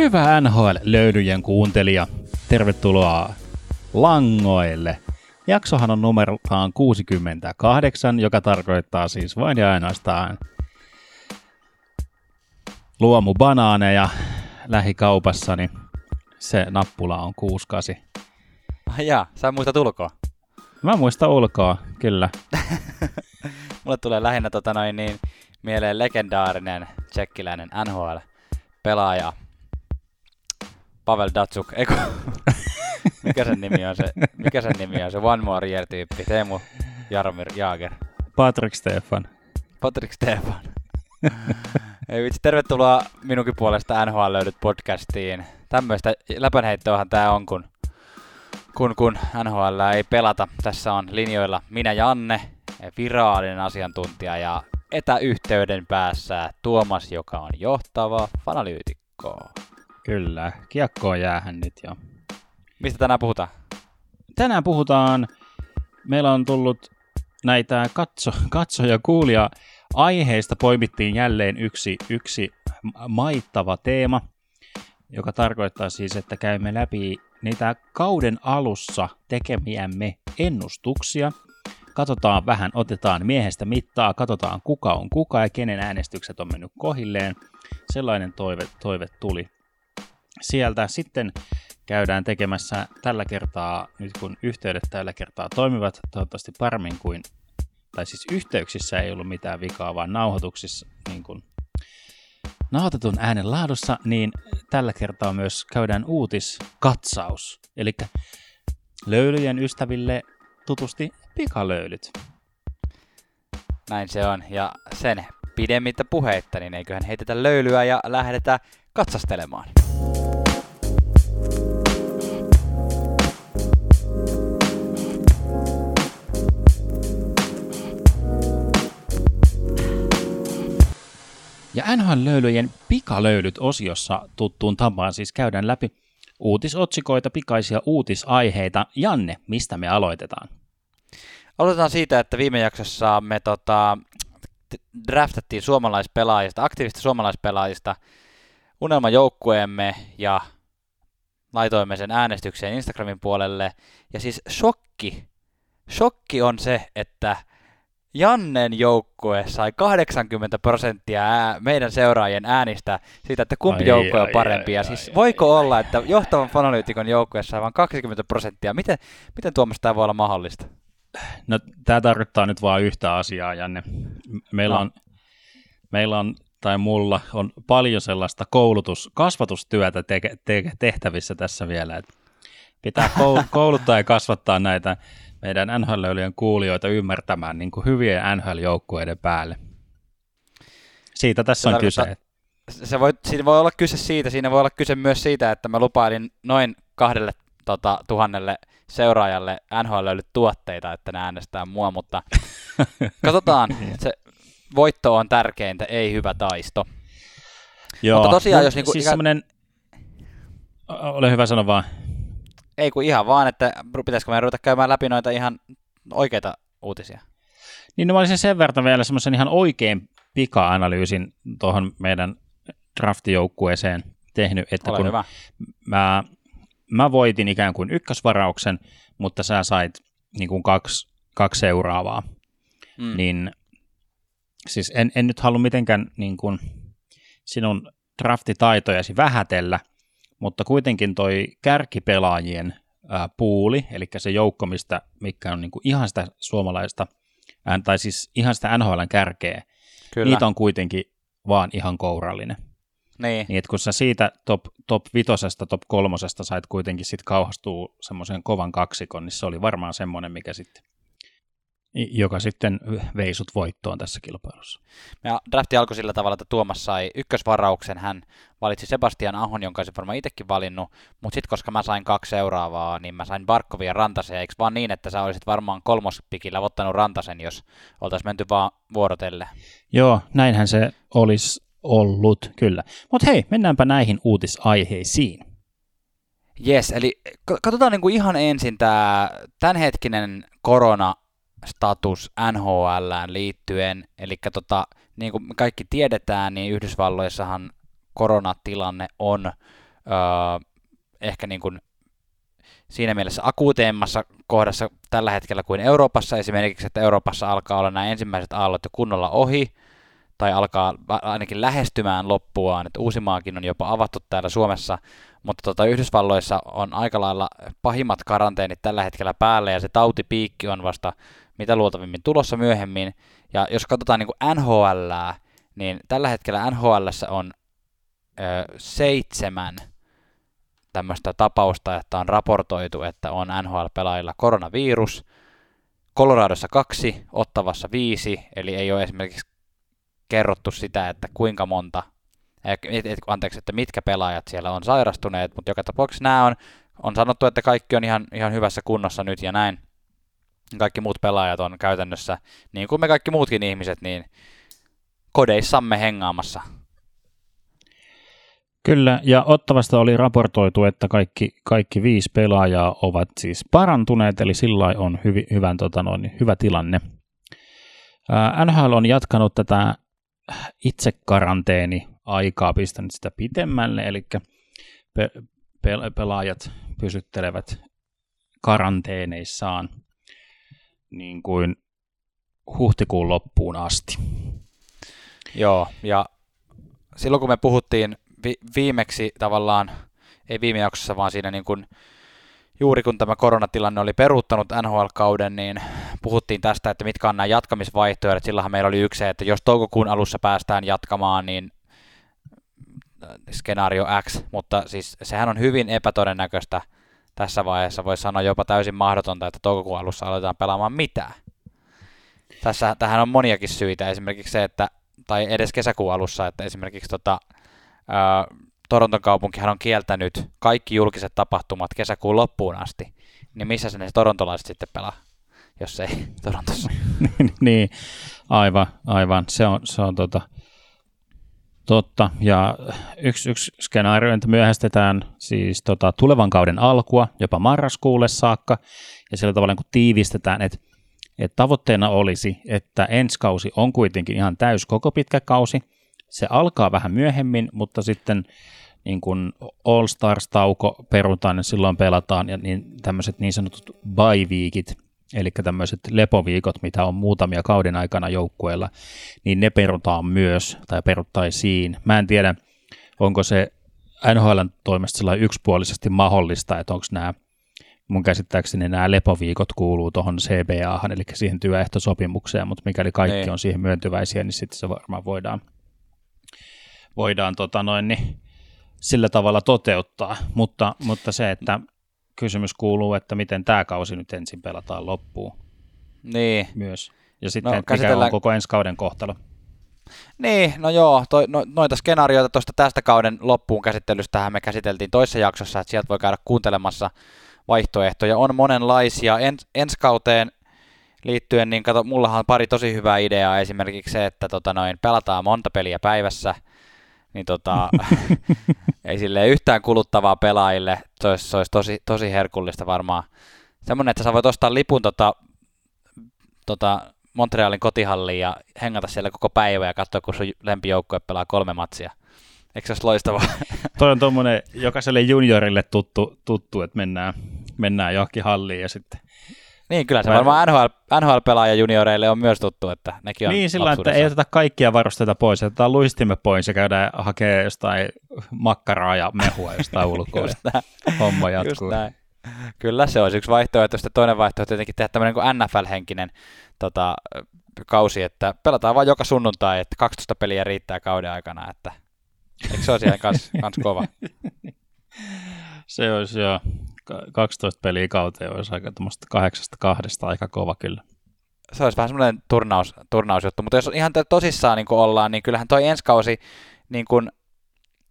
Hyvä NHL-löydyjen kuuntelija. Tervetuloa langoille. Jaksohan on numeroltaan 68, joka tarkoittaa siis vain ja ainoastaan luomubanaaneja lähikaupassa, niin se nappula on 68. Ai jaa, sä muistat ulkoa. Mä muistan ulkoa, kyllä. Mulle tulee lähinnä tota noin niin, mieleen legendaarinen tsekkiläinen NHL-pelaaja Pavel Datsuk. Eiku, mikä sen nimi on se, mikä sen nimi on se One More Year-tyyppi? Teemu Jaromir Jaager. Patrick Stefan. Patrick Stefan. Ei vitsi, tervetuloa minunkin puolesta NHL löydyt podcastiin. Tämmöistä läpänheittoahan tää on, kun, kun, kun NHL ei pelata. Tässä on linjoilla minä Janne, virallinen asiantuntija ja etäyhteyden päässä Tuomas, joka on johtava fanalyytikko. Kyllä, kiekkoa jäähän nyt jo. Mistä tänään puhutaan? Tänään puhutaan, meillä on tullut näitä katso, katso ja kuulija aiheista poimittiin jälleen yksi, yksi maittava teema, joka tarkoittaa siis, että käymme läpi niitä kauden alussa tekemiämme ennustuksia. Katsotaan vähän, otetaan miehestä mittaa, katsotaan kuka on kuka ja kenen äänestykset on mennyt kohilleen. Sellainen toive, toive tuli sieltä. Sitten käydään tekemässä tällä kertaa, nyt kun yhteydet tällä kertaa toimivat toivottavasti paremmin kuin, tai siis yhteyksissä ei ollut mitään vikaa, vaan nauhoituksissa niin kuin nauhoitetun äänen laadussa, niin tällä kertaa myös käydään uutiskatsaus. Eli löylyjen ystäville tutusti pikalöylyt. Näin se on. Ja sen pidemmittä puheitta, niin eiköhän heitetä löylyä ja lähdetä katsastelemaan. Ja NHL-löylyjen pikalöylyt osiossa tuttuun tapaan siis käydään läpi uutisotsikoita, pikaisia uutisaiheita. Janne, mistä me aloitetaan? Aloitetaan siitä, että viime jaksossa me tota, draftattiin suomalaispelaajista, aktiivista suomalaispelaajista unelmajoukkueemme ja laitoimme sen äänestykseen Instagramin puolelle. Ja siis shokki, shokki on se, että Jannen joukkue sai 80 prosenttia meidän seuraajien äänistä siitä, että kumpi ai, joukkue on parempi. Ai, ja siis ai, voiko ai, olla, ai. että johtavan fanalyytikon joukkue sai vain 20 prosenttia? Miten, miten tuommoista tämä voi olla mahdollista? No, tämä tarkoittaa nyt vain yhtä asiaa, Janne. Meillä no. on, meillä on tai mulla on paljon sellaista koulutus, kasvatustyötä te- te- tehtävissä tässä vielä. Et pitää kouluttaa ja kasvattaa näitä meidän nhl kuulijoita ymmärtämään niin kuin hyvien NHL-joukkueiden päälle. Siitä tässä on kyse. Se voi, siinä voi olla kyse siitä, siinä voi olla kyse myös siitä, että mä lupailin noin kahdelle tota, tuhannelle seuraajalle NHL tuotteita, että ne äänestää mua, mutta katsotaan, se voitto on tärkeintä, ei hyvä taisto. Joo, mutta tosiaan, jos niinku, siis ikä... semmoinen... Ole hyvä sanoa vaan. Ei kun ihan vaan, että pitäisikö me ruveta käymään läpi noita ihan oikeita uutisia. Niin no mä olisin sen verran vielä semmoisen ihan oikein pika-analyysin tuohon meidän draftijoukkueeseen tehnyt, että Ole kun hyvä. Mä, mä voitin ikään kuin ykkösvarauksen, mutta sä sait niin kuin kaksi, kaksi seuraavaa, mm. niin siis en, en nyt halua mitenkään niin kuin sinun draftitaitojasi vähätellä, mutta kuitenkin toi kärkipelaajien ää, puuli, eli se joukko, mistä, mikä on niin kuin ihan sitä suomalaista, ää, tai siis ihan sitä NHLn kärkeä, Kyllä. niitä on kuitenkin vaan ihan kourallinen. Niin. niin kun sä siitä top, top vitosesta, top kolmosesta sait kuitenkin sitten kauhastua semmoisen kovan kaksikon, niin se oli varmaan semmoinen, mikä sitten joka sitten vei sut voittoon tässä kilpailussa. Ja drafti alkoi sillä tavalla, että Tuomas sai ykkösvarauksen, hän valitsi Sebastian Ahon, jonka olisin varmaan itsekin valinnut, mutta sitten koska mä sain kaksi seuraavaa, niin mä sain Barkovia ja Rantasen, eikö vaan niin, että sä olisit varmaan kolmospikillä ottanut Rantasen, jos oltaisiin menty vaan vuorotelle. Joo, näinhän se olisi ollut, kyllä. Mutta hei, mennäänpä näihin uutisaiheisiin. Yes, eli katsotaan niinku ihan ensin tämä tämänhetkinen korona status NHLään liittyen. Eli tota, niin kuin kaikki tiedetään, niin Yhdysvalloissahan koronatilanne on öö, ehkä niin kuin siinä mielessä akuuteimmassa kohdassa tällä hetkellä kuin Euroopassa esimerkiksi, että Euroopassa alkaa olla nämä ensimmäiset aallot jo kunnolla ohi, tai alkaa ainakin lähestymään loppuaan, että Uusimaakin on jopa avattu täällä Suomessa, mutta tota, Yhdysvalloissa on aika lailla pahimmat karanteenit tällä hetkellä päällä, ja se tautipiikki on vasta mitä luultavimmin tulossa myöhemmin, ja jos katsotaan niin NHL, niin tällä hetkellä NHL on ö, seitsemän tämmöistä tapausta, että on raportoitu, että on NHL-pelaajilla koronavirus. Coloradossa kaksi, Ottavassa viisi, eli ei ole esimerkiksi kerrottu sitä, että kuinka monta, anteeksi, että mitkä pelaajat siellä on sairastuneet, mutta joka tapauksessa nämä on, on sanottu, että kaikki on ihan, ihan hyvässä kunnossa nyt ja näin. Kaikki muut pelaajat on käytännössä, niin kuin me kaikki muutkin ihmiset, niin kodeissamme hengaamassa Kyllä, ja Ottavasta oli raportoitu, että kaikki, kaikki viisi pelaajaa ovat siis parantuneet, eli sillä on hyvi, hyvän, tota noin, hyvä tilanne. NHL on jatkanut tätä itse karanteeni aikaa, pistänyt sitä pitemmälle, eli pe- pe- pelaajat pysyttelevät karanteeneissaan niin kuin huhtikuun loppuun asti. Joo, ja silloin kun me puhuttiin vi- viimeksi tavallaan, ei viime jaksossa, vaan siinä niin kuin, juuri kun tämä koronatilanne oli peruuttanut NHL-kauden, niin puhuttiin tästä, että mitkä on nämä jatkamisvaihtoehdot. Sillähän meillä oli yksi että jos toukokuun alussa päästään jatkamaan, niin äh, skenaario X, mutta siis sehän on hyvin epätodennäköistä tässä vaiheessa, voisi sanoa jopa täysin mahdotonta, että toukokuun alussa aletaan pelaamaan mitään. Tässä, tähän on moniakin syitä, esimerkiksi se, että, tai edes kesäkuun alussa, että esimerkiksi tota, Toronton kaupunkihan on kieltänyt kaikki julkiset tapahtumat kesäkuun loppuun asti, niin missä ne torontolaiset sitten pelaa, jos ei Torontossa? Niin, niin, aivan, aivan. Se on, se on tota, totta. Ja yksi, yksi skenaario, että myöhästetään siis tota, tulevan kauden alkua jopa marraskuulle saakka, ja sillä tavalla kun tiivistetään, että, että tavoitteena olisi, että ensi kausi on kuitenkin ihan täys koko pitkä kausi, se alkaa vähän myöhemmin, mutta sitten niin kuin All Stars-tauko perutaan ja silloin pelataan, ja niin tämmöiset niin sanotut bye-viikit, eli tämmöiset lepoviikot, mitä on muutamia kauden aikana joukkueella, niin ne perutaan myös, tai peruttaisiin. Mä en tiedä, onko se NHL toimesta yksipuolisesti mahdollista, että onko nämä, mun käsittääkseni nämä lepoviikot kuuluu tuohon CBAhan, eli siihen työehtosopimukseen, mutta mikäli kaikki Ei. Niin. on siihen myöntyväisiä, niin sitten se varmaan voidaan voidaan tota noin, niin, sillä tavalla toteuttaa, mutta, mutta se, että kysymys kuuluu, että miten tämä kausi nyt ensin pelataan loppuun. Niin. Myös. Ja sitten, no, mikä on koko ensi kauden kohtalo. Niin, no joo, toi, no, noita skenaarioita tuosta tästä kauden loppuun käsittelystähän me käsiteltiin toisessa jaksossa, että sieltä voi käydä kuuntelemassa vaihtoehtoja. On monenlaisia. En, ensi kauteen liittyen, niin kato, mullahan on pari tosi hyvää ideaa, esimerkiksi se, että tota noin, pelataan monta peliä päivässä – niin tota, ei sille yhtään kuluttavaa pelaajille. Se olisi, se olisi tosi, tosi herkullista varmaan. Semmoinen, että sä voit ostaa lipun tota, tota Montrealin kotihalliin ja hengata siellä koko päivä ja katsoa, kun sun lempijoukkue pelaa kolme matsia. Eikö se olisi loistavaa? Toi on tuommoinen jokaiselle juniorille tuttu, tuttu että mennään, mennään johonkin halliin ja sitten niin, kyllä se varmaan NHL, NHL-pelaaja junioreille on myös tuttu, että nekin on Niin, sillä että ei oteta kaikkia varusteita pois, otetaan luistimme pois ja käydään hakemaan jostain makkaraa ja mehua jostain ulkoa. Homma jatkuu. Kyllä se olisi yksi vaihtoehto. Sitten toinen vaihtoehto tietenkin tehdä tämmöinen kuin NFL-henkinen tota, kausi, että pelataan vain joka sunnuntai, että 12 peliä riittää kauden aikana, että eikö se olisi kans, kans kova? se olisi joo. 12 peliä kauteen olisi aika tuommoista kahdeksasta kahdesta aika kova kyllä. Se olisi vähän semmoinen turnaus, turnausjuttu, mutta jos ihan tosissaan niin ollaan, niin kyllähän toi ensi kausi, niin kuin,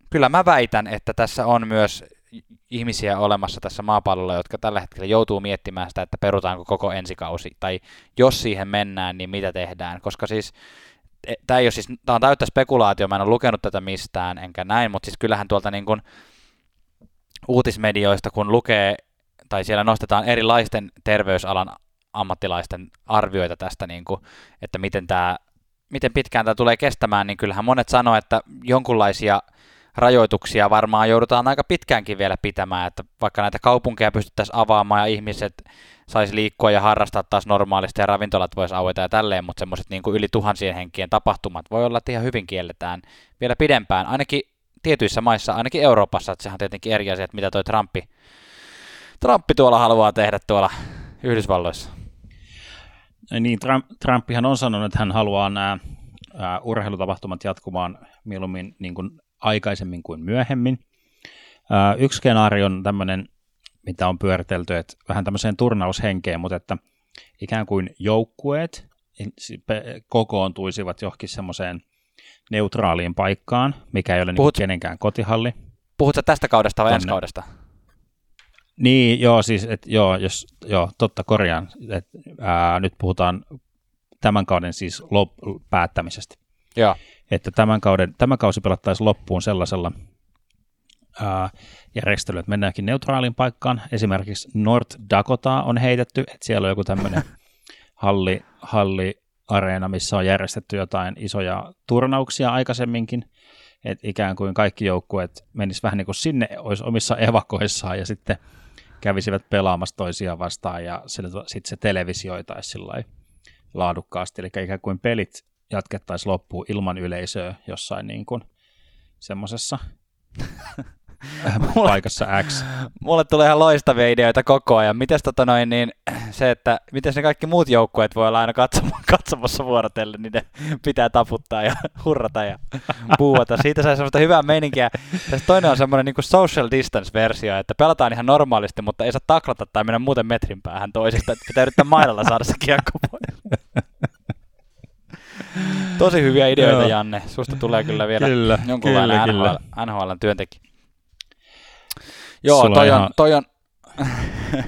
kyllä mä väitän, että tässä on myös ihmisiä olemassa tässä maapallolla, jotka tällä hetkellä joutuu miettimään sitä, että perutaanko koko ensikausi, tai jos siihen mennään, niin mitä tehdään, koska siis e, tämä, ei ole siis, tämä on täyttä spekulaatio, mä en ole lukenut tätä mistään, enkä näin, mutta siis kyllähän tuolta niin kuin, uutismedioista, kun lukee tai siellä nostetaan erilaisten terveysalan ammattilaisten arvioita tästä, niin kuin, että miten, tämä, miten pitkään tämä tulee kestämään, niin kyllähän monet sanoo, että jonkunlaisia rajoituksia varmaan joudutaan aika pitkäänkin vielä pitämään, että vaikka näitä kaupunkeja pystyttäisiin avaamaan ja ihmiset saisi liikkua ja harrastaa taas normaalisti ja ravintolat voisi aueta ja tälleen, mutta semmoiset niin kuin yli tuhansien henkien tapahtumat voi olla, että ihan hyvin kielletään vielä pidempään, ainakin tietyissä maissa, ainakin Euroopassa, että sehän on tietenkin eri asia, että mitä toi Trumpi, Trumpi tuolla haluaa tehdä tuolla Yhdysvalloissa. Niin, Trump, Trumpihan on sanonut, että hän haluaa nämä ää, urheilutapahtumat jatkumaan mieluummin niin kuin aikaisemmin kuin myöhemmin. Ää, yksi skenaario on tämmöinen, mitä on pyöritelty, että vähän tämmöiseen turnaushenkeen, mutta että ikään kuin joukkueet kokoontuisivat johonkin semmoiseen neutraaliin paikkaan, mikä ei ole Puhut, niin kenenkään kotihalli. Puhutko tästä kaudesta vai ensi kaudesta? Niin, joo, siis, et, joo, jos, joo, totta korjaan. Et, ää, nyt puhutaan tämän kauden siis lop, päättämisestä. Joo. Että tämän, kauden, tämä kausi pelattaisiin loppuun sellaisella ää, järjestelyllä, että mennäänkin neutraaliin paikkaan. Esimerkiksi North Dakota on heitetty, että siellä on joku tämmöinen halli, halliareena, missä on järjestetty jotain isoja turnauksia aikaisemminkin, että ikään kuin kaikki joukkueet menisivät vähän niin kuin sinne, olisi omissa evakoissaan ja sitten kävisivät pelaamassa toisiaan vastaan ja sitten se televisioitaisi sillä laadukkaasti, eli ikään kuin pelit jatkettaisiin loppuun ilman yleisöä jossain niin kuin semmoisessa paikassa X. Mulle tulee ihan loistavia ideoita koko ajan. Mites tota noin, niin se, että miten ne kaikki muut joukkueet voi olla aina katsomassa, katsomassa vuorotellen, niin ne pitää taputtaa ja hurrata ja puuata. Siitä sai semmoista hyvää meininkiä. Tästä toinen on semmoinen niin social distance-versio, että pelataan ihan normaalisti, mutta ei saa taklata tai mennä muuten metrin päähän toisista. Että pitää yrittää mailalla saada se kiekko pois. Tosi hyviä ideoita, Joo. Janne. Susta tulee kyllä vielä kyllä, jonkunlainen kyllä, NHL, NHL työntekijä. Joo, Sulla toi on, ihan... toi on...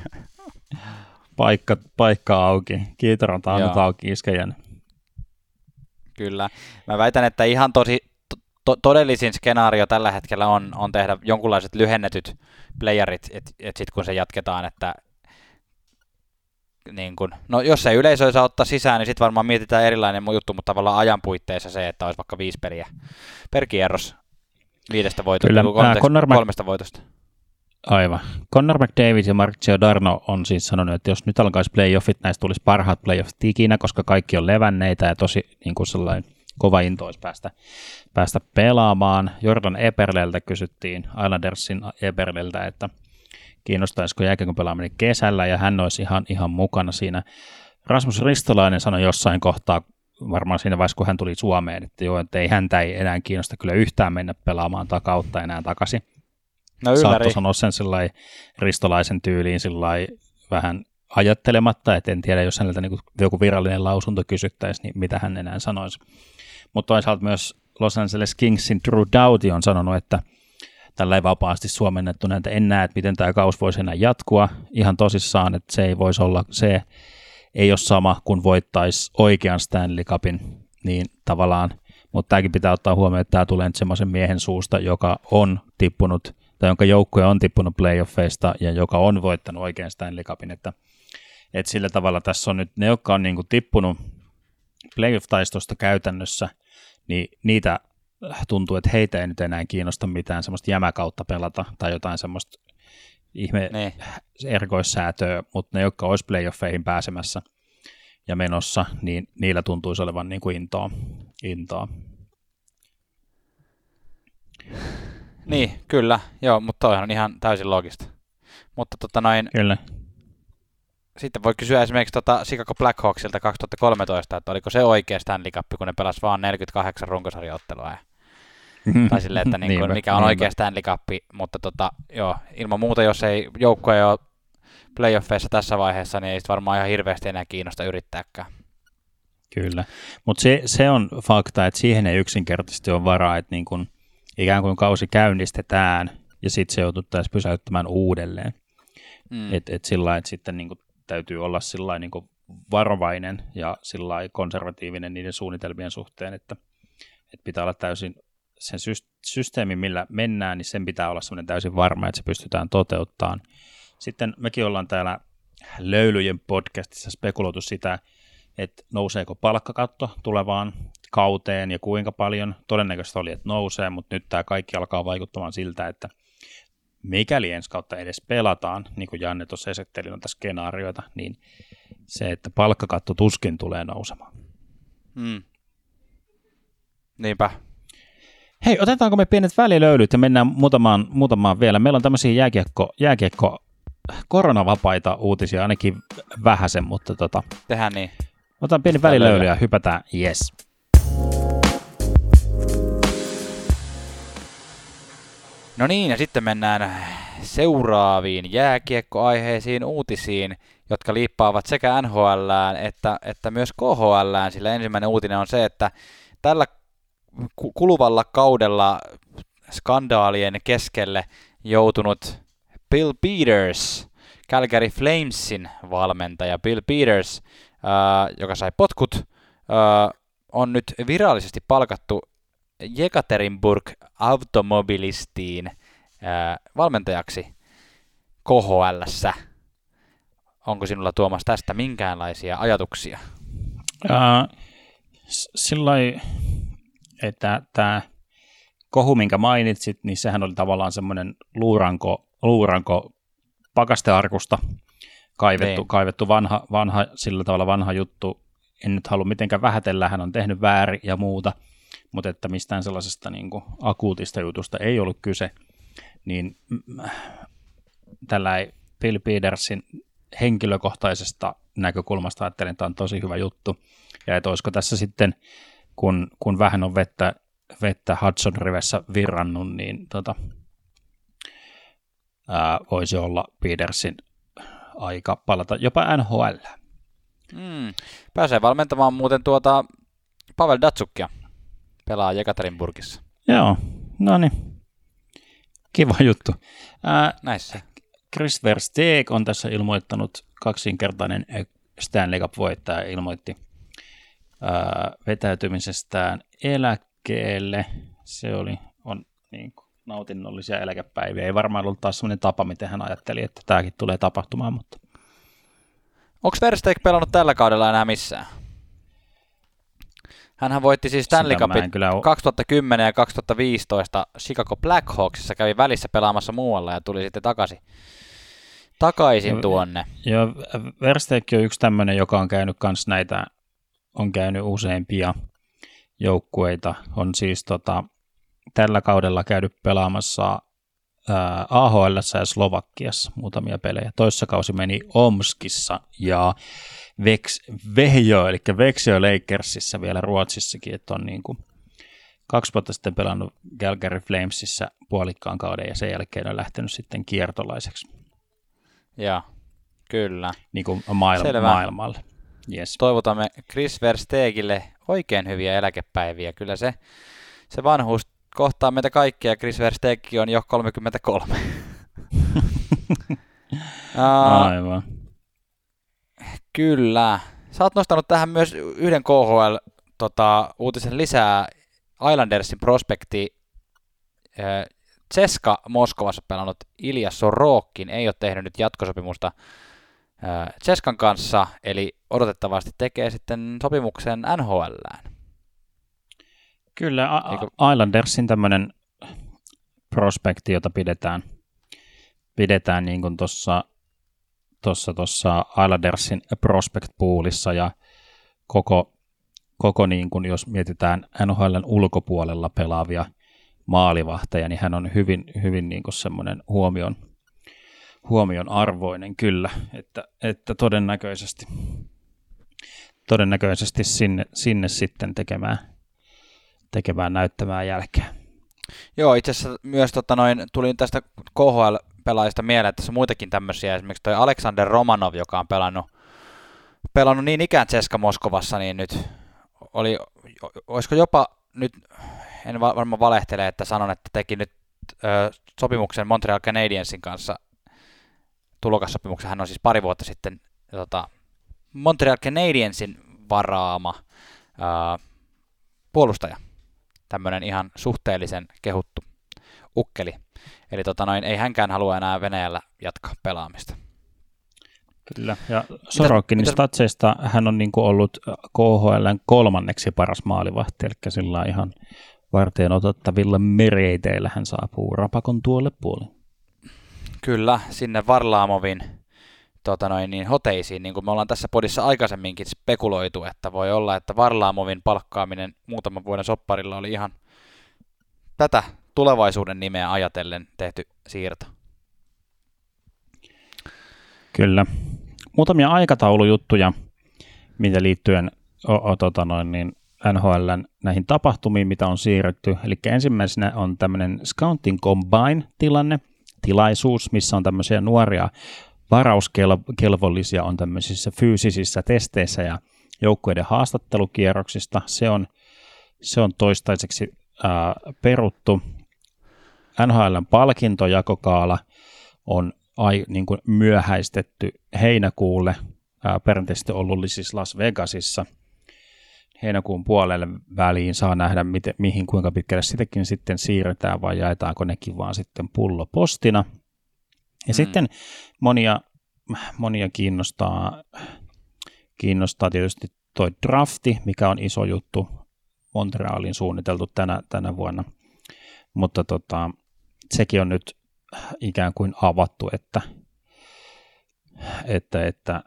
paikka, paikka auki. Kiitaran taannut auki iskejän. Kyllä. Mä väitän, että ihan tosi to- todellisin skenaario tällä hetkellä on, on tehdä jonkunlaiset lyhennetyt playerit, että et sitten kun se jatketaan, että niin kun, no jos ei yleisö saa ottaa sisään, niin sitten varmaan mietitään erilainen juttu, mutta tavallaan ajan puitteissa se, että olisi vaikka viisi peliä per kierros viidestä voitosta, Kyllä, kolmesta, kolmesta voitosta. Aivan. Connor McDavid ja Mark Giordano on siis sanonut, että jos nyt alkaisi playoffit, näistä tulisi parhaat playoffit ikinä, koska kaikki on levänneitä ja tosi niin kuin sellainen kova intois päästä, päästä pelaamaan. Jordan Eberleltä kysyttiin, Islandersin Eberleltä, että kiinnostaisiko jääkiekon pelaaminen kesällä, ja hän olisi ihan, ihan mukana siinä. Rasmus Ristolainen sanoi jossain kohtaa, varmaan siinä vaiheessa, kun hän tuli Suomeen, että joo, että ei häntä ei enää kiinnosta kyllä yhtään mennä pelaamaan takautta enää takaisin. No Saattoi sanoa sen ristolaisen tyyliin vähän ajattelematta, että en tiedä, jos häneltä niin joku virallinen lausunto kysyttäisiin, niin mitä hän enää sanoisi. Mutta toisaalta myös Los Angeles Kingsin Drew Doughty on sanonut, että tällä ei vapaasti suomennettuna, että en näe, että miten tämä kaus voisi enää jatkua. Ihan tosissaan, että se ei voisi olla, se ei ole sama kuin voittaisi oikean Stanley Cupin, niin tavallaan, mutta tämäkin pitää ottaa huomioon, että tämä tulee nyt semmoisen miehen suusta, joka on tippunut tai jonka joukkue on tippunut playoffeista ja joka on voittanut oikein Stanley Cupin, että, että sillä tavalla tässä on nyt ne, jotka on niin kuin tippunut playoff-taistosta käytännössä, niin niitä tuntuu, että heitä ei nyt enää kiinnosta mitään semmoista jämäkautta pelata tai jotain semmoista ihme ne. erikoissäätöä, mutta ne, jotka olisi playoffeihin pääsemässä ja menossa, niin niillä tuntuisi olevan niin kuin intoa. intoa. Niin, kyllä, joo, mutta toihan on ihan täysin logista. Mutta tota noin, kyllä. Sitten voi kysyä esimerkiksi tota Chicago Blackhawksilta 2013, että oliko se oikea Stanley Cup, kun ne pelasi vaan 48 runkosarjaottelua. Ja, tai silleen, että niin kuin, mikä on oikea Stanley Cup, mutta tota, joo, ilman muuta, jos ei joukko ei ole playoffeissa tässä vaiheessa, niin ei varmaan ihan hirveästi enää kiinnosta yrittääkään. Kyllä, mutta se, se on fakta, että siihen ei yksinkertaisesti ole varaa, että niin kun ikään kuin kausi käynnistetään ja sitten se joututtaisiin pysäyttämään uudelleen. Mm. Et, et sillä että sitten niin kuin, täytyy olla sillä niin kuin varovainen ja sillä konservatiivinen niiden suunnitelmien suhteen, että, että pitää olla täysin sen systeemi, millä mennään, niin sen pitää olla semmoinen täysin varma, että se pystytään toteuttamaan. Sitten mekin ollaan täällä löylyjen podcastissa spekuloitu sitä, että nouseeko palkkakatto tulevaan kauteen ja kuinka paljon. Todennäköisesti oli, että nousee, mutta nyt tämä kaikki alkaa vaikuttamaan siltä, että mikäli ensi kautta edes pelataan, niin kuin Janne tuossa esitteli noita skenaarioita, niin se, että palkkakatto tuskin tulee nousemaan. Hmm. Niinpä. Hei, otetaanko me pienet välilöylyt ja mennään muutamaan, muutamaan vielä. Meillä on tämmöisiä jääkiekko, jääkiekko koronavapaita uutisia, ainakin vähäsen, mutta tota, Tehdään niin. otetaan pieni välilöyly ja hypätään, yes. No niin, ja sitten mennään seuraaviin jääkiekkoaiheisiin uutisiin, jotka liippaavat sekä NHL että, että myös KHL, sillä ensimmäinen uutinen on se, että tällä kuluvalla kaudella skandaalien keskelle joutunut Bill Peters, Calgary Flamesin valmentaja Bill Peters, ää, joka sai potkut, ää, on nyt virallisesti palkattu Jekaterinburg Automobilistiin ää, valmentajaksi KHLssä. Onko sinulla Tuomas tästä minkäänlaisia ajatuksia? Uh, sillä että tämä kohu, minkä mainitsit, niin sehän oli tavallaan semmoinen luuranko, luuranko pakastearkusta kaivettu, niin. kaivettu vanha, vanha, sillä tavalla vanha juttu. En nyt halua mitenkään vähätellä, hän on tehnyt väärin ja muuta, mutta että mistään sellaisesta niin kuin akuutista jutusta ei ollut kyse, niin mm, tällä Bill Petersin henkilökohtaisesta näkökulmasta ajattelin, että tämä on tosi hyvä juttu, ja että olisiko tässä sitten kun, kun vähän on vettä, vettä Hudson rivessä virrannut, niin tota, ää, voisi olla Petersin aika palata jopa NHL. Mm. Pääsee valmentamaan muuten tuota Pavel Datsukia, pelaa Jekaterinburgissa. Joo, no niin. Kiva juttu. Ää, Näissä. Chris Versteeg on tässä ilmoittanut kaksinkertainen Stanley Cup-voittaja ilmoitti – vetäytymisestään eläkkeelle. Se oli, on niin kuin, nautinnollisia eläkepäiviä. Ei varmaan ollut taas sellainen tapa, miten hän ajatteli, että tämäkin tulee tapahtumaan, mutta... Onko Versteeg pelannut tällä kaudella enää missään? Hänhän voitti siis Stanley Cupin kyllä... 2010 ja 2015 Chicago Blackhawksissa, kävi välissä pelaamassa muualla ja tuli sitten takaisin, takaisin ja, tuonne. Joo, Versteeg on yksi tämmöinen, joka on käynyt myös näitä on käynyt useampia joukkueita. On siis tota, tällä kaudella käynyt pelaamassa AHL ja Slovakiassa muutamia pelejä. Toissa kausi meni Omskissa ja Vex, Vehjo, eli Vexio Lakersissa vielä Ruotsissakin, että on niin kuin kaksi vuotta sitten pelannut Calgary Flamesissa puolikkaan kauden ja sen jälkeen on lähtenyt sitten kiertolaiseksi. Joo, kyllä. Niin kuin maailma, maailmalle. Yes. Toivotamme Chris Versteegille oikein hyviä eläkepäiviä. Kyllä se, se vanhuus kohtaa meitä kaikkia. Chris Versteeg on jo 33. Aivan. Kyllä. Sä oot nostanut tähän myös yhden KHL tota, uutisen lisää. Islandersin prospekti Ceska Moskovassa pelannut Ilja Sorokin ei ole tehnyt nyt jatkosopimusta Cheskan kanssa, eli odotettavasti tekee sitten sopimuksen NHLään. Kyllä, a- Eikö... Islandersin tämmöinen prospekti, jota pidetään, pidetään niin kuin tuossa tuossa tossa Islandersin prospect poolissa ja koko, koko niin kuin jos mietitään NHLn ulkopuolella pelaavia maalivahteja, niin hän on hyvin, hyvin niin kuin semmoinen huomion, huomion arvoinen kyllä, että, että todennäköisesti, todennäköisesti sinne, sinne sitten tekemään, tekemään näyttämään jälkeä. Joo, itse asiassa myös tota noin, tuli tästä KHL-pelaajista mieleen, että tässä on muitakin tämmöisiä, esimerkiksi toi Aleksander Romanov, joka on pelannut, pelannut niin ikään Ceska Moskovassa, niin nyt oli, olisiko jopa nyt, en varmaan valehtele, että sanon, että teki nyt ö, sopimuksen Montreal Canadiensin kanssa tulokassopimuksen. Hän on siis pari vuotta sitten tota, Montreal Canadiensin varaama ää, puolustaja. Tämmöinen ihan suhteellisen kehuttu ukkeli. Eli tota noin, ei hänkään halua enää Venäjällä jatkaa pelaamista. Kyllä, ja Sorokinin mitä, statseista hän on niin ollut KHLn kolmanneksi paras maalivahti, eli sillä ihan varteen otettavilla mereiteillä hän saapuu rapakon tuolle puolelle. Kyllä, sinne Varlaamovin tota noin, niin hoteisiin, niin kuin me ollaan tässä podissa aikaisemminkin spekuloitu, että voi olla, että Varlaamovin palkkaaminen muutaman vuoden sopparilla oli ihan tätä tulevaisuuden nimeä ajatellen tehty siirto. Kyllä. Muutamia aikataulujuttuja, mitä liittyen o, o, tota noin, niin NHLn näihin tapahtumiin, mitä on siirretty. Eli ensimmäisenä on tämmöinen Scouting Combine-tilanne, tilaisuus, missä on tämmöisiä nuoria varauskelvollisia on tämmöisissä fyysisissä testeissä ja joukkueiden haastattelukierroksista. Se on, se on toistaiseksi ää, peruttu. NHLn palkintojakokaala on ai, niin kuin myöhäistetty heinäkuulle, ää, perinteisesti ollut siis Las Vegasissa. Heinäkuun puolelle väliin saa nähdä, miten, mihin kuinka pitkälle sitäkin sitten siirretään vai jaetaanko nekin vaan sitten pullopostina. Ja mm. sitten monia, monia kiinnostaa, kiinnostaa tietysti toi drafti, mikä on iso juttu. Montrealin suunniteltu tänä, tänä vuonna. Mutta tota, sekin on nyt ikään kuin avattu, että, että, että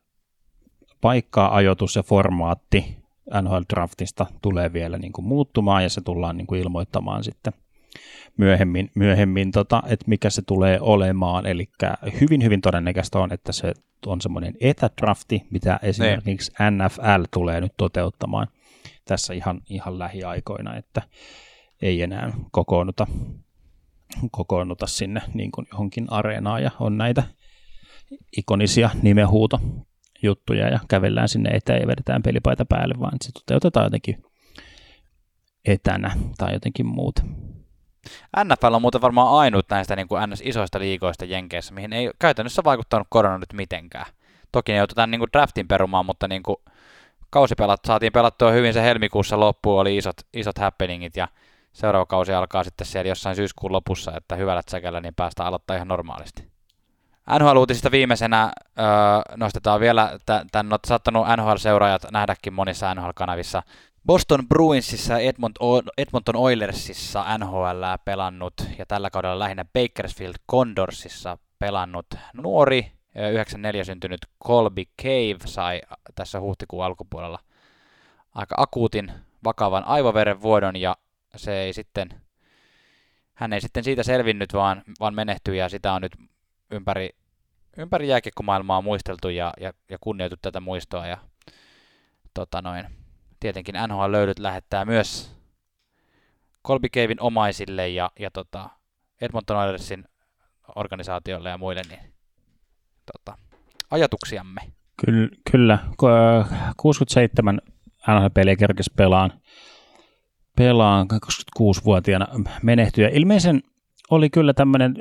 paikka, ajoitus ja formaatti NHL Draftista tulee vielä niin kuin muuttumaan ja se tullaan niin kuin ilmoittamaan sitten myöhemmin, myöhemmin tota, että mikä se tulee olemaan. Eli hyvin, hyvin todennäköistä on, että se on semmoinen etädrafti, mitä esimerkiksi niin. NFL tulee nyt toteuttamaan tässä ihan, ihan lähiaikoina, että ei enää kokoonnuta kokoonnuta sinne niin kuin johonkin areenaan ja on näitä ikonisia nimenhuuto juttuja ja kävellään sinne eteen ja vedetään pelipaita päälle, vaan se toteutetaan jotenkin etänä tai jotenkin muuta. NFL on muuten varmaan ainut näistä niin kuin NS isoista liikoista Jenkeissä, mihin ei käytännössä vaikuttanut korona nyt mitenkään. Toki ne joutuivat niin draftin perumaan, mutta niin kuin kausipelat saatiin pelattua hyvin se helmikuussa loppuun, oli isot, isot happeningit ja seuraava kausi alkaa sitten siellä jossain syyskuun lopussa, että hyvällä tsäkällä niin päästään aloittaa ihan normaalisti. NHL-uutisista viimeisenä öö, nostetaan vielä, tämän on saattanut NHL-seuraajat nähdäkin monissa NHL-kanavissa. Boston Bruinsissa ja Edmonton Oilersissa NHL pelannut ja tällä kaudella lähinnä Bakersfield Condorsissa pelannut nuori 94 syntynyt Colby Cave sai tässä huhtikuun alkupuolella aika akuutin vakavan aivoverenvuodon ja se ei sitten, hän ei sitten siitä selvinnyt, vaan, vaan menehtyi ja sitä on nyt ympäri, ympäri jääkiekkomaailmaa muisteltu ja, ja, ja kunnioitu tätä muistoa ja tota noin, tietenkin NHL löydyt lähettää myös Colby Cavein omaisille ja, ja tota Edmonton Oilersin organisaatiolle ja muille niin, tota, ajatuksiamme. Kyllä, kyllä. 67 NHL-peliä kerkesi pelaan pelaan 26-vuotiaana menehtyä. Ilmeisen oli kyllä tämmöinen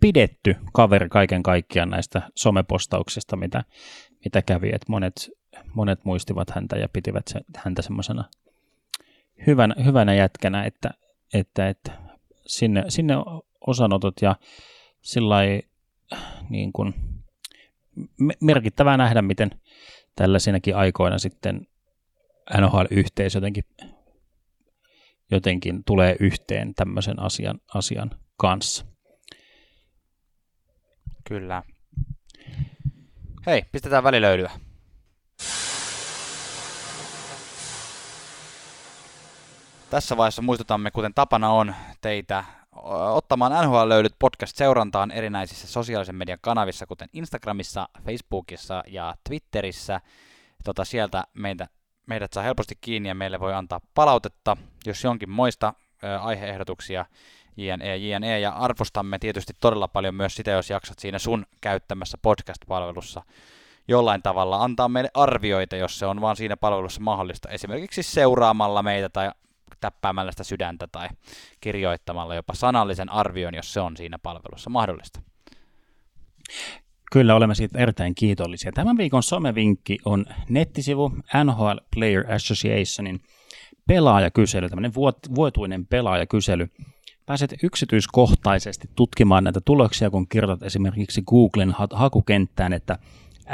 pidetty kaveri kaiken kaikkiaan näistä somepostauksista, mitä, mitä kävi. Et monet, monet muistivat häntä ja pitivät se, häntä semmoisena hyvänä, hyvänä jätkänä, että, että, että sinne, sinne osanotot ja sillä niin kuin, merkittävää nähdä, miten tällaisinakin aikoina sitten NHL-yhteisö jotenkin jotenkin tulee yhteen tämmöisen asian, asian kanssa. Kyllä. Hei, pistetään välilöylyä. Tässä vaiheessa muistutamme, kuten tapana on, teitä ottamaan NHL-löydyt podcast-seurantaan erinäisissä sosiaalisen median kanavissa, kuten Instagramissa, Facebookissa ja Twitterissä. Tota, sieltä meitä meidät saa helposti kiinni ja meille voi antaa palautetta, jos jonkin moista aiheehdotuksia, JNE, JNE, ja arvostamme tietysti todella paljon myös sitä, jos jaksat siinä sun käyttämässä podcast-palvelussa jollain tavalla antaa meille arvioita, jos se on vaan siinä palvelussa mahdollista, esimerkiksi seuraamalla meitä tai täppäämällä sitä sydäntä tai kirjoittamalla jopa sanallisen arvion, jos se on siinä palvelussa mahdollista. Kyllä olemme siitä erittäin kiitollisia. Tämän viikon somevinkki on nettisivu NHL Player Associationin pelaajakysely, tämmöinen vuotuinen pelaajakysely. Pääset yksityiskohtaisesti tutkimaan näitä tuloksia, kun kirjoitat esimerkiksi Googlen hakukenttään, että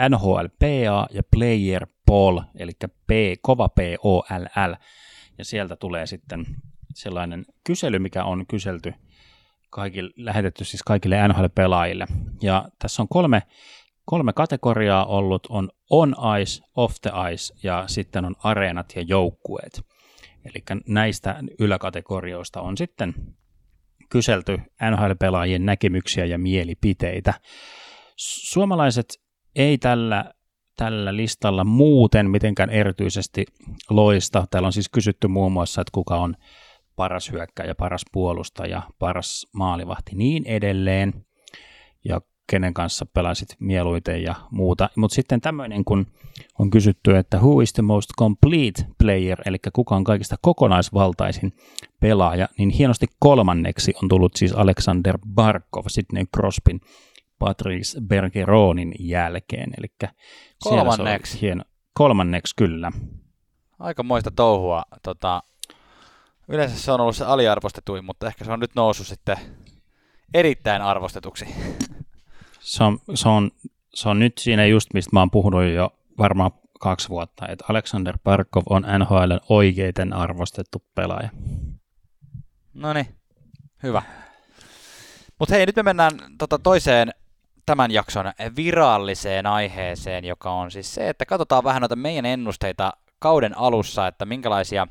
NHLPA ja Player Poll, eli P, kova P O L L. Ja sieltä tulee sitten sellainen kysely, mikä on kyselty kaikille, lähetetty siis kaikille NHL-pelaajille. Ja tässä on kolme, kolme kategoriaa ollut, on on ice, off the ice ja sitten on areenat ja joukkueet. Eli näistä yläkategorioista on sitten kyselty NHL-pelaajien näkemyksiä ja mielipiteitä. Suomalaiset ei tällä, tällä listalla muuten mitenkään erityisesti loista. Täällä on siis kysytty muun muassa, että kuka on paras hyökkäjä, paras puolustaja, paras maalivahti, niin edelleen. Ja kenen kanssa pelasit mieluiten ja muuta. Mutta sitten tämmöinen, kun on kysytty, että who is the most complete player, eli kuka on kaikista kokonaisvaltaisin pelaaja, niin hienosti kolmanneksi on tullut siis Alexander Barkov, Sidney Crosbyn, Patrice Bergeronin jälkeen. Eli kolmanneksi? Hieno. Kolmanneksi kyllä. Aika moista touhua. Tota, yleensä se on ollut se aliarvostetuin, mutta ehkä se on nyt noussut sitten erittäin arvostetuksi. Se on, se on, se on nyt siinä just, mistä mä oon puhunut jo varmaan kaksi vuotta, että Alexander Barkov on NHLn oikeiten arvostettu pelaaja. No niin, hyvä. Mutta hei, nyt me mennään tota toiseen tämän jakson viralliseen aiheeseen, joka on siis se, että katsotaan vähän noita meidän ennusteita kauden alussa, että minkälaisia,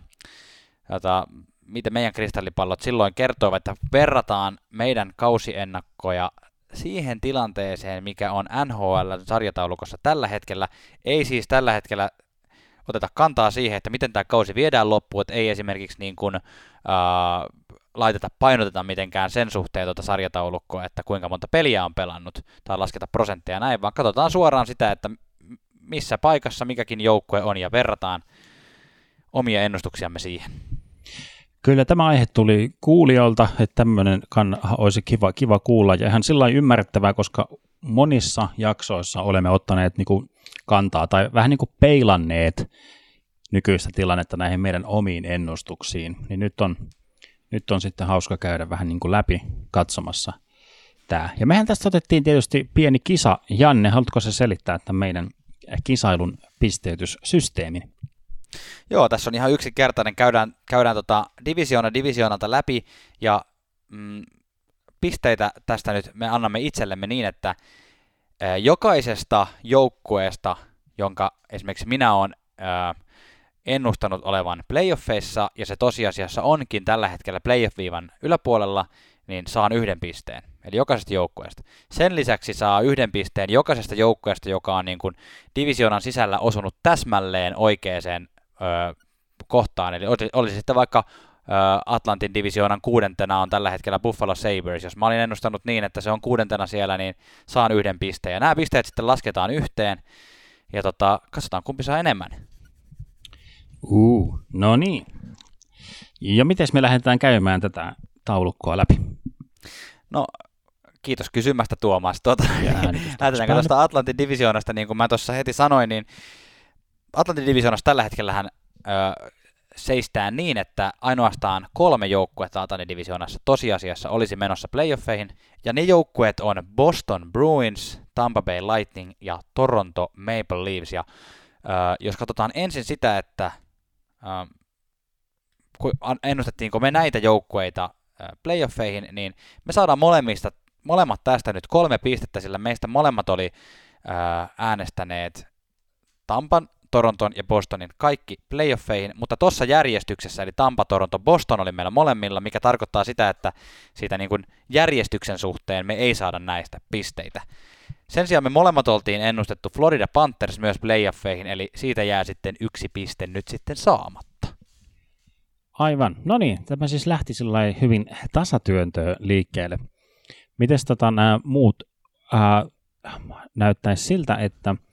jota, mitä meidän kristallipallot silloin kertovat, että verrataan meidän kausiennakkoja siihen tilanteeseen, mikä on NHL-sarjataulukossa tällä hetkellä. Ei siis tällä hetkellä oteta kantaa siihen, että miten tämä kausi viedään loppuun, että ei esimerkiksi niin kuin, äh, laiteta, painoteta mitenkään sen suhteen tuota sarjataulukkoa, että kuinka monta peliä on pelannut, tai lasketa prosentteja näin, vaan katsotaan suoraan sitä, että missä paikassa mikäkin joukkue on, ja verrataan omia ennustuksiamme siihen. Kyllä tämä aihe tuli kuulijoilta, että tämmöinen kann, olisi kiva, kiva kuulla ja ihan sillä ymmärrettävää, koska monissa jaksoissa olemme ottaneet niin kuin kantaa tai vähän niin kuin peilanneet nykyistä tilannetta näihin meidän omiin ennustuksiin, niin nyt on, nyt on sitten hauska käydä vähän niin kuin läpi katsomassa tämä. Ja mehän tästä otettiin tietysti pieni kisa. Janne, haluatko se selittää että meidän kisailun pisteytyssysteemin? Joo, tässä on ihan yksinkertainen. Käydään, käydään tota divisioona divisioonalta läpi ja mm, pisteitä tästä nyt me annamme itsellemme niin, että jokaisesta joukkueesta, jonka esimerkiksi minä olen ennustanut olevan playoffeissa, ja se tosiasiassa onkin tällä hetkellä playoff-viivan yläpuolella, niin saan yhden pisteen. Eli jokaisesta joukkueesta. Sen lisäksi saa yhden pisteen jokaisesta joukkueesta, joka on niin kuin divisioonan sisällä osunut täsmälleen oikeaan kohtaan. Eli oli, oli sitten vaikka Atlantin divisioonan kuudentena on tällä hetkellä Buffalo Sabres. Jos mä olin ennustanut niin, että se on kuudentena siellä, niin saan yhden pisteen. Ja nämä pisteet sitten lasketaan yhteen, ja tota, katsotaan kumpi saa enemmän. Uh, no niin. Ja miten me lähdetään käymään tätä taulukkoa läpi? No, kiitos kysymästä Tuomas. Tuota, lähdetäänkö tuosta Atlantin divisioonasta, niin kuin mä tuossa heti sanoin, niin Atlantin divisioonassa tällä hetkellä ö, seistään niin, että ainoastaan kolme joukkuetta Atlantin divisioonassa tosiasiassa olisi menossa playoffeihin, ja ne joukkueet on Boston Bruins, Tampa Bay Lightning ja Toronto Maple Leafs. Ja, ö, jos katsotaan ensin sitä, että ö, ennustettiinko me näitä joukkueita playoffeihin, niin me saadaan molemmista, molemmat tästä nyt kolme pistettä, sillä meistä molemmat oli äänestäneet Tampan Toronton ja Bostonin kaikki playoffeihin, mutta tuossa järjestyksessä, eli Tampa, Toronto, Boston oli meillä molemmilla, mikä tarkoittaa sitä, että siitä niin kuin järjestyksen suhteen me ei saada näistä pisteitä. Sen sijaan me molemmat oltiin ennustettu Florida Panthers myös playoffeihin, eli siitä jää sitten yksi piste nyt sitten saamatta. Aivan. No niin, tämä siis lähti hyvin tasatyöntöön liikkeelle. Mites tota, nämä muut äh, näyttäisi siltä, että –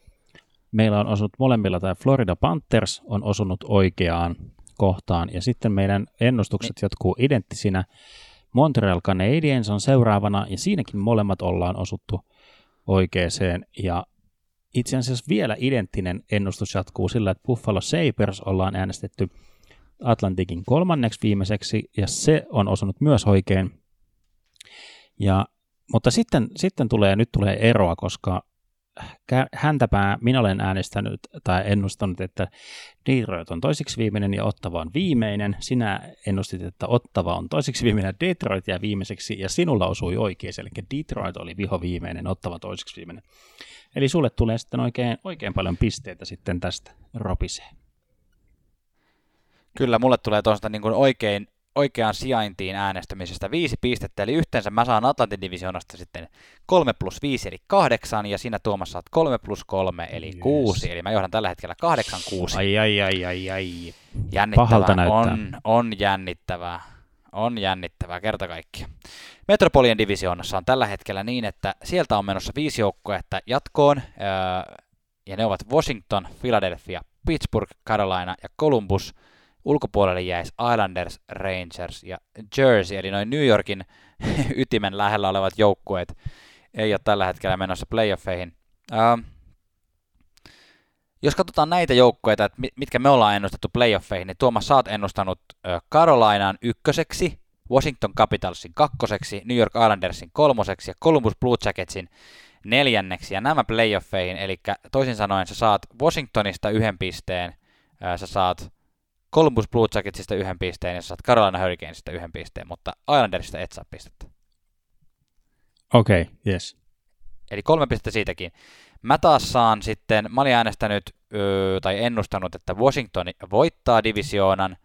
meillä on osunut molemmilla, tai Florida Panthers on osunut oikeaan kohtaan, ja sitten meidän ennustukset jatkuu identtisinä. Montreal Canadiens on seuraavana, ja siinäkin molemmat ollaan osuttu oikeeseen, ja itse asiassa vielä identtinen ennustus jatkuu sillä, että Buffalo Sabres ollaan äänestetty Atlantikin kolmanneksi viimeiseksi, ja se on osunut myös oikein. Ja, mutta sitten, sitten tulee, nyt tulee eroa, koska häntäpää minä olen äänestänyt tai ennustanut, että Detroit on toiseksi viimeinen ja Ottava on viimeinen. Sinä ennustit, että Ottava on toiseksi viimeinen Detroit jää viimeiseksi ja sinulla osui oikein, eli Detroit oli viho viimeinen, Ottava toiseksi viimeinen. Eli sulle tulee sitten oikein, oikein paljon pisteitä sitten tästä ropiseen. Kyllä, mulle tulee tuosta niin oikein oikeaan sijaintiin äänestämisestä viisi pistettä, eli yhteensä mä saan Atlantin divisionasta sitten 3 plus 5 eli 8, ja sinä Tuomas saat 3 plus 3 eli yes. 6, eli mä johdan tällä hetkellä 8 6. Ai ai ai ai ai. Jännittävää, on, on jännittävää. On jännittävää, kerta kaikkia. Metropolian divisioonassa on tällä hetkellä niin, että sieltä on menossa viisi joukkuetta jatkoon, ja ne ovat Washington, Philadelphia, Pittsburgh, Carolina ja Columbus – ulkopuolelle jäisi Islanders, Rangers ja Jersey, eli noin New Yorkin ytimen lähellä olevat joukkueet ei ole tällä hetkellä menossa playoffeihin. Uh, jos katsotaan näitä joukkueita, että mitkä me ollaan ennustettu playoffeihin, niin Tuomas, sä oot ennustanut Carolinaan ykköseksi, Washington Capitalsin kakkoseksi, New York Islandersin kolmoseksi ja Columbus Blue Jacketsin neljänneksi ja nämä playoffeihin, eli toisin sanoen sä saat Washingtonista yhden pisteen, sä saat Columbus Blue Jacketsista yhden pisteen ja saat Carolina Hurricanesista yhden pisteen, mutta Islandersista et saa pistettä. Okei, okay, yes. Eli kolme pistettä siitäkin. Mä taas saan sitten, mä olin äänestänyt öö, tai ennustanut, että Washington voittaa divisioonan,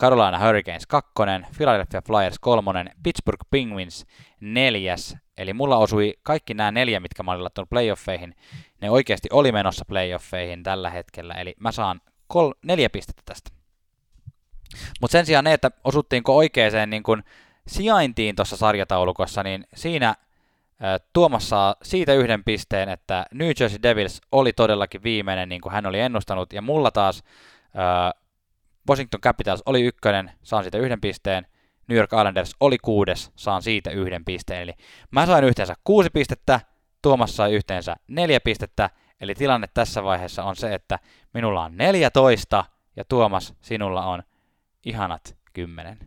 Carolina Hurricanes kakkonen, Philadelphia Flyers kolmonen, Pittsburgh Penguins neljäs. Eli mulla osui kaikki nämä neljä, mitkä mä olin laittanut playoffeihin, ne oikeasti oli menossa playoffeihin tällä hetkellä. Eli mä saan kol- neljä pistettä tästä. Mutta sen sijaan ne, että osuttiinko oikeaan niin kun sijaintiin tuossa sarjataulukossa, niin siinä Tuomas saa siitä yhden pisteen, että New Jersey Devils oli todellakin viimeinen, niin kuin hän oli ennustanut, ja mulla taas äh, Washington Capitals oli ykkönen, saan siitä yhden pisteen, New York Islanders oli kuudes, saan siitä yhden pisteen, eli mä sain yhteensä kuusi pistettä, Tuomas sai yhteensä neljä pistettä, eli tilanne tässä vaiheessa on se, että minulla on 14 ja Tuomas, sinulla on ihanat kymmenen.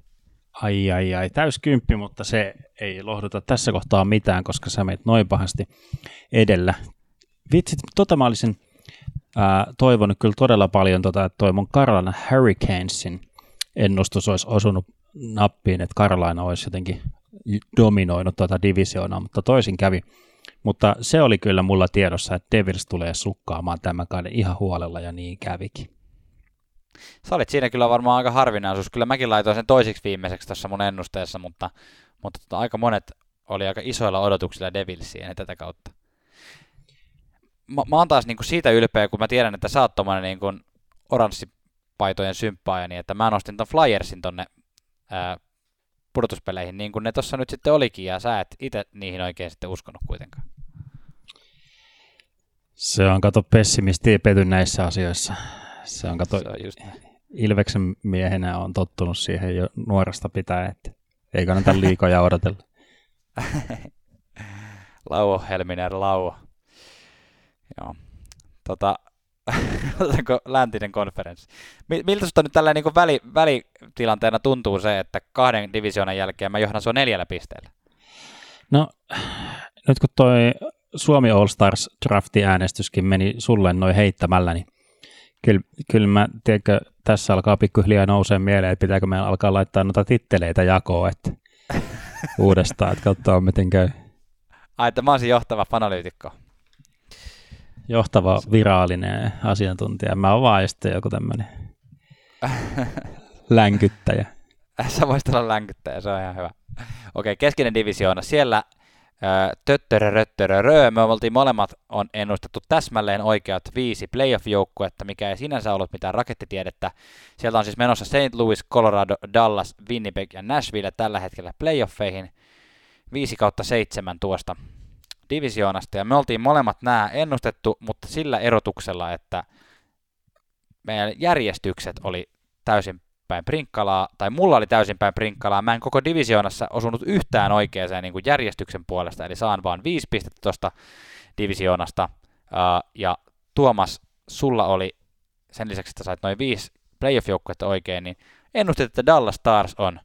Ai ai ai, täyskymppi, mutta se ei lohduta tässä kohtaa mitään, koska sä meet noin pahasti edellä. Vitsit, tota mä olisin ää, toivonut kyllä todella paljon, tota, että toi mun Carolina Hurricanesin ennustus olisi osunut nappiin, että Carolina olisi jotenkin dominoinut tuota divisioonaa, mutta toisin kävi. Mutta se oli kyllä mulla tiedossa, että Devils tulee sukkaamaan tämän kauden ihan huolella ja niin kävikin. Sä olit siinä kyllä varmaan aika harvinaisuus. Kyllä mäkin laitoin sen toisiksi viimeiseksi tässä mun ennusteessa, mutta, mutta tota, aika monet oli aika isoilla odotuksilla Devilsiin tätä kautta. Mä, mä oon taas niinku siitä ylpeä, kun mä tiedän, että sä oot tommonen niinku oranssipaitojen symppaaja, niin että mä nostin ton Flyersin tonne ää, pudotuspeleihin, niin kuin ne tuossa nyt sitten olikin, ja sä et itse niihin oikein sitten uskonut kuitenkaan. Se on, kato, pessimisti pety näissä asioissa. Se on, kato, se on just... Ilveksen miehenä on tottunut siihen jo nuoresta pitää, että ei kannata liikoja odotella. lauo, Helminer, lauo. Joo. Tota, läntinen konferenssi. Miltä sinusta nyt tällä niin väli, välitilanteena tuntuu se, että kahden divisioonan jälkeen mä johdan sua neljällä pisteellä? No, nyt kun toi Suomi All Stars drafti-äänestyskin meni sulle noin heittämällä, niin kyllä, kyllä mä, tiedätkö, tässä alkaa pikkuhiljaa nousee mieleen, että pitääkö meidän alkaa laittaa noita titteleitä jakoon, että uudestaan, että katsotaan miten käy. Ai, että mä olisin johtava fanalyytikko. Johtava viraalinen asiantuntija. Mä oon vaan sitten joku tämmöinen länkyttäjä. Sä voisit olla länkyttäjä, se on ihan hyvä. Okei, keskinen divisioona. Siellä töttörö, me oltiin molemmat on ennustettu täsmälleen oikeat viisi playoff-joukkuetta, mikä ei sinänsä ollut mitään rakettitiedettä. Sieltä on siis menossa St. Louis, Colorado, Dallas, Winnipeg ja Nashville tällä hetkellä playoffeihin. 5 kautta 7 tuosta divisioonasta, ja me oltiin molemmat nämä ennustettu, mutta sillä erotuksella, että meidän järjestykset oli täysin päin prinkkalaa, tai mulla oli täysin päin prinkkalaa. Mä en koko divisioonassa osunut yhtään oikeaan niin järjestyksen puolesta, eli saan vaan viisi pistettä tuosta divisioonasta. Ja Tuomas, sulla oli sen lisäksi, että sait noin viisi playoff-joukkuetta oikein, niin ennustit, että Dallas Stars on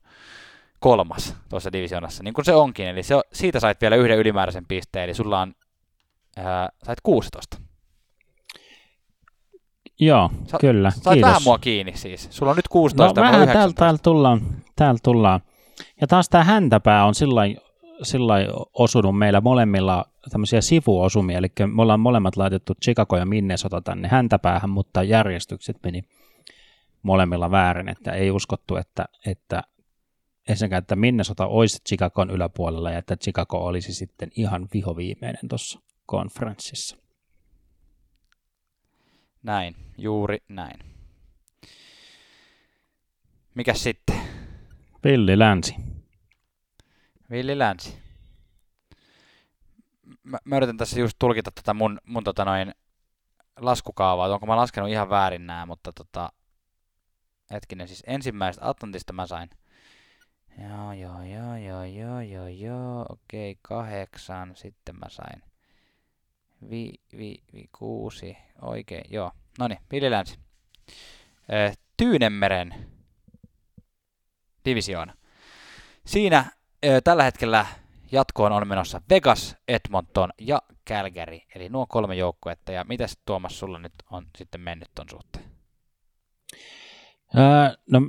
kolmas tuossa divisioonassa, niin kuin se onkin. Eli se, siitä sait vielä yhden ylimääräisen pisteen, eli sulla on ää, sait 16. Joo, Sa- kyllä. Sait Kiitos. vähän mua kiinni siis. Sulla on nyt No 16 ja mulla vähän täällä, 19. täällä, tullaan, täällä tullaan. Ja taas tämä häntäpää on sillä lailla osunut meillä molemmilla tämmöisiä sivuosumia, eli me ollaan molemmat laitettu Chicago ja Minnesota tänne häntäpäähän, mutta järjestykset meni molemmilla väärin, että ei uskottu, että, että ensinnäkään, että Minnesota olisi Chicagon yläpuolella ja että Chicago olisi sitten ihan vihoviimeinen tuossa konferenssissa. Näin, juuri näin. Mikäs sitten? Villi Länsi. Villi Länsi. Mä, mä yritän tässä just tulkita tätä mun, mun tota noin laskukaavaa, onko mä laskenut ihan väärin nää, mutta tota, hetkinen, siis ensimmäisestä Atlantista mä sain Joo, joo, joo, joo, joo, joo, joo, okei, kahdeksan, sitten mä sain vi, vi, vi, kuusi, oikein, joo. No niin, Villi Länsi. Tyynemeren divisioona. Siinä tällä hetkellä jatkoon on menossa Vegas, Edmonton ja Calgary, eli nuo kolme joukkuetta. Ja mitäs Tuomas sulla nyt on sitten mennyt ton suhteen? Öö, no,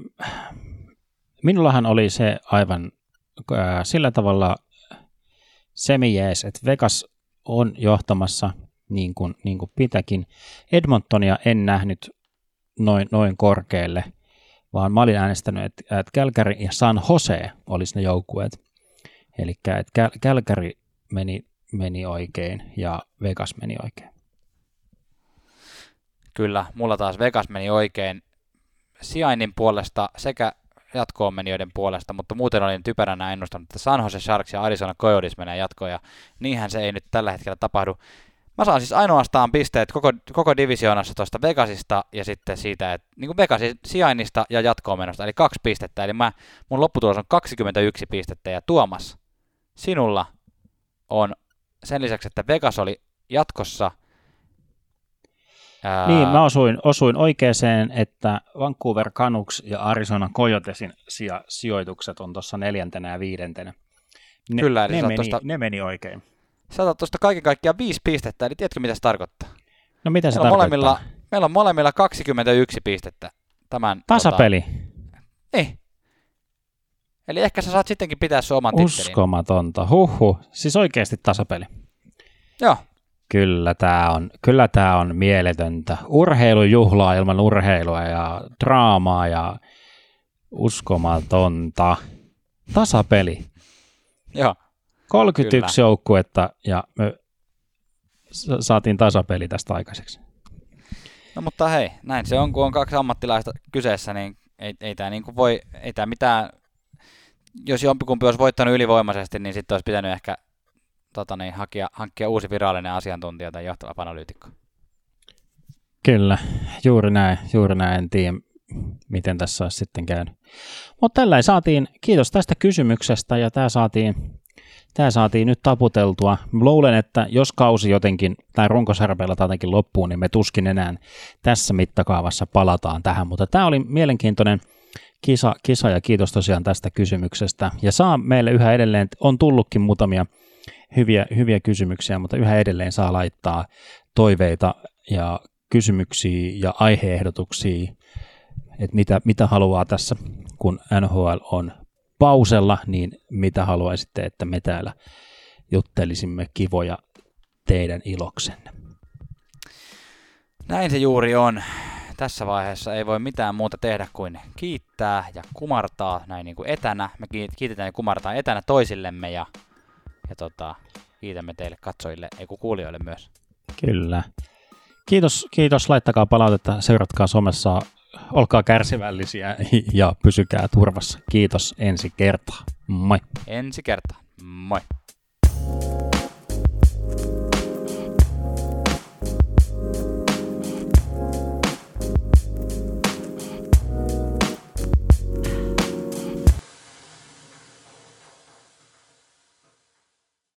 minullahan oli se aivan öö, sillä tavalla semi-jees, että Vegas on johtamassa niin kuin, niin kuin pitäkin. Edmontonia en nähnyt noin, noin korkealle, vaan mä olin äänestänyt, että, että Calgary ja San Jose olisi ne joukkueet. Eli Calgary meni, meni oikein ja Vegas meni oikein. Kyllä, mulla taas Vegas meni oikein sijainnin puolesta sekä jatkoon menijöiden puolesta, mutta muuten olin typeränä ennustanut, että San Jose Sharks ja Arizona Coyotes menee jatkoon, ja niinhän se ei nyt tällä hetkellä tapahdu. Mä saan siis ainoastaan pisteet koko, koko divisioonassa tuosta Vegasista ja sitten siitä, että niin kuin Vegasin sijainnista ja jatkoon menosta, eli kaksi pistettä, eli mä, mun lopputulos on 21 pistettä, ja Tuomas, sinulla on sen lisäksi, että Vegas oli jatkossa Ää... Niin, mä osuin, osuin oikeeseen, että Vancouver Canucks ja Arizona Coyotesin sija, sijoitukset on tuossa neljäntenä ja viidentenä. Ne, Kyllä, eli ne, meni, tosta, ne meni oikein. Sä otat tuosta kaiken kaikkiaan viisi pistettä, eli tiedätkö mitä se tarkoittaa? No mitä se meillä tarkoittaa? Molemmilla, meillä on molemmilla 21 pistettä. Tämän, Tasapeli? Tota, ei. Eli ehkä sä saat sittenkin pitää sun oman tittelin. Uskomatonta. Huhhuh. Siis oikeasti tasapeli. Joo. Kyllä tämä on, kyllä tää on mieletöntä. Urheilujuhlaa ilman urheilua ja draamaa ja uskomatonta. Tasapeli. Joo. 31 kyllä. joukkuetta ja me saatiin tasapeli tästä aikaiseksi. No mutta hei, näin se on, kun on kaksi ammattilaista kyseessä, niin ei, ei tämä niin voi, ei tämä mitään, jos jompikumpi olisi voittanut ylivoimaisesti, niin sitten olisi pitänyt ehkä tota niin, hakia, hankkia uusi virallinen asiantuntija tai johtava analyytikko. Kyllä, juuri näin, juuri näin, en tiedä miten tässä olisi sitten käynyt. Mutta tällä saatiin, kiitos tästä kysymyksestä ja tämä saatiin, tämä saatiin nyt taputeltua. Luulen, että jos kausi jotenkin, tai runkosarpeilla jotenkin loppuu, niin me tuskin enää tässä mittakaavassa palataan tähän, mutta tämä oli mielenkiintoinen kisa, kisa ja kiitos tosiaan tästä kysymyksestä. Ja saa meille yhä edelleen, on tullutkin muutamia hyviä, hyviä kysymyksiä, mutta yhä edelleen saa laittaa toiveita ja kysymyksiä ja aiheehdotuksia, että mitä, mitä haluaa tässä, kun NHL on pausella, niin mitä haluaisitte, että me täällä juttelisimme kivoja teidän iloksenne. Näin se juuri on. Tässä vaiheessa ei voi mitään muuta tehdä kuin kiittää ja kumartaa näin niin kuin etänä. Me kiitetään ja kumartaa etänä toisillemme ja ja tota, kiitämme teille katsojille, ei kun kuulijoille myös. Kyllä. Kiitos, kiitos, laittakaa palautetta, seuratkaa somessa, olkaa kärsivällisiä ja pysykää turvassa. Kiitos ensi kertaa. Moi. Ensi kertaa. Moi.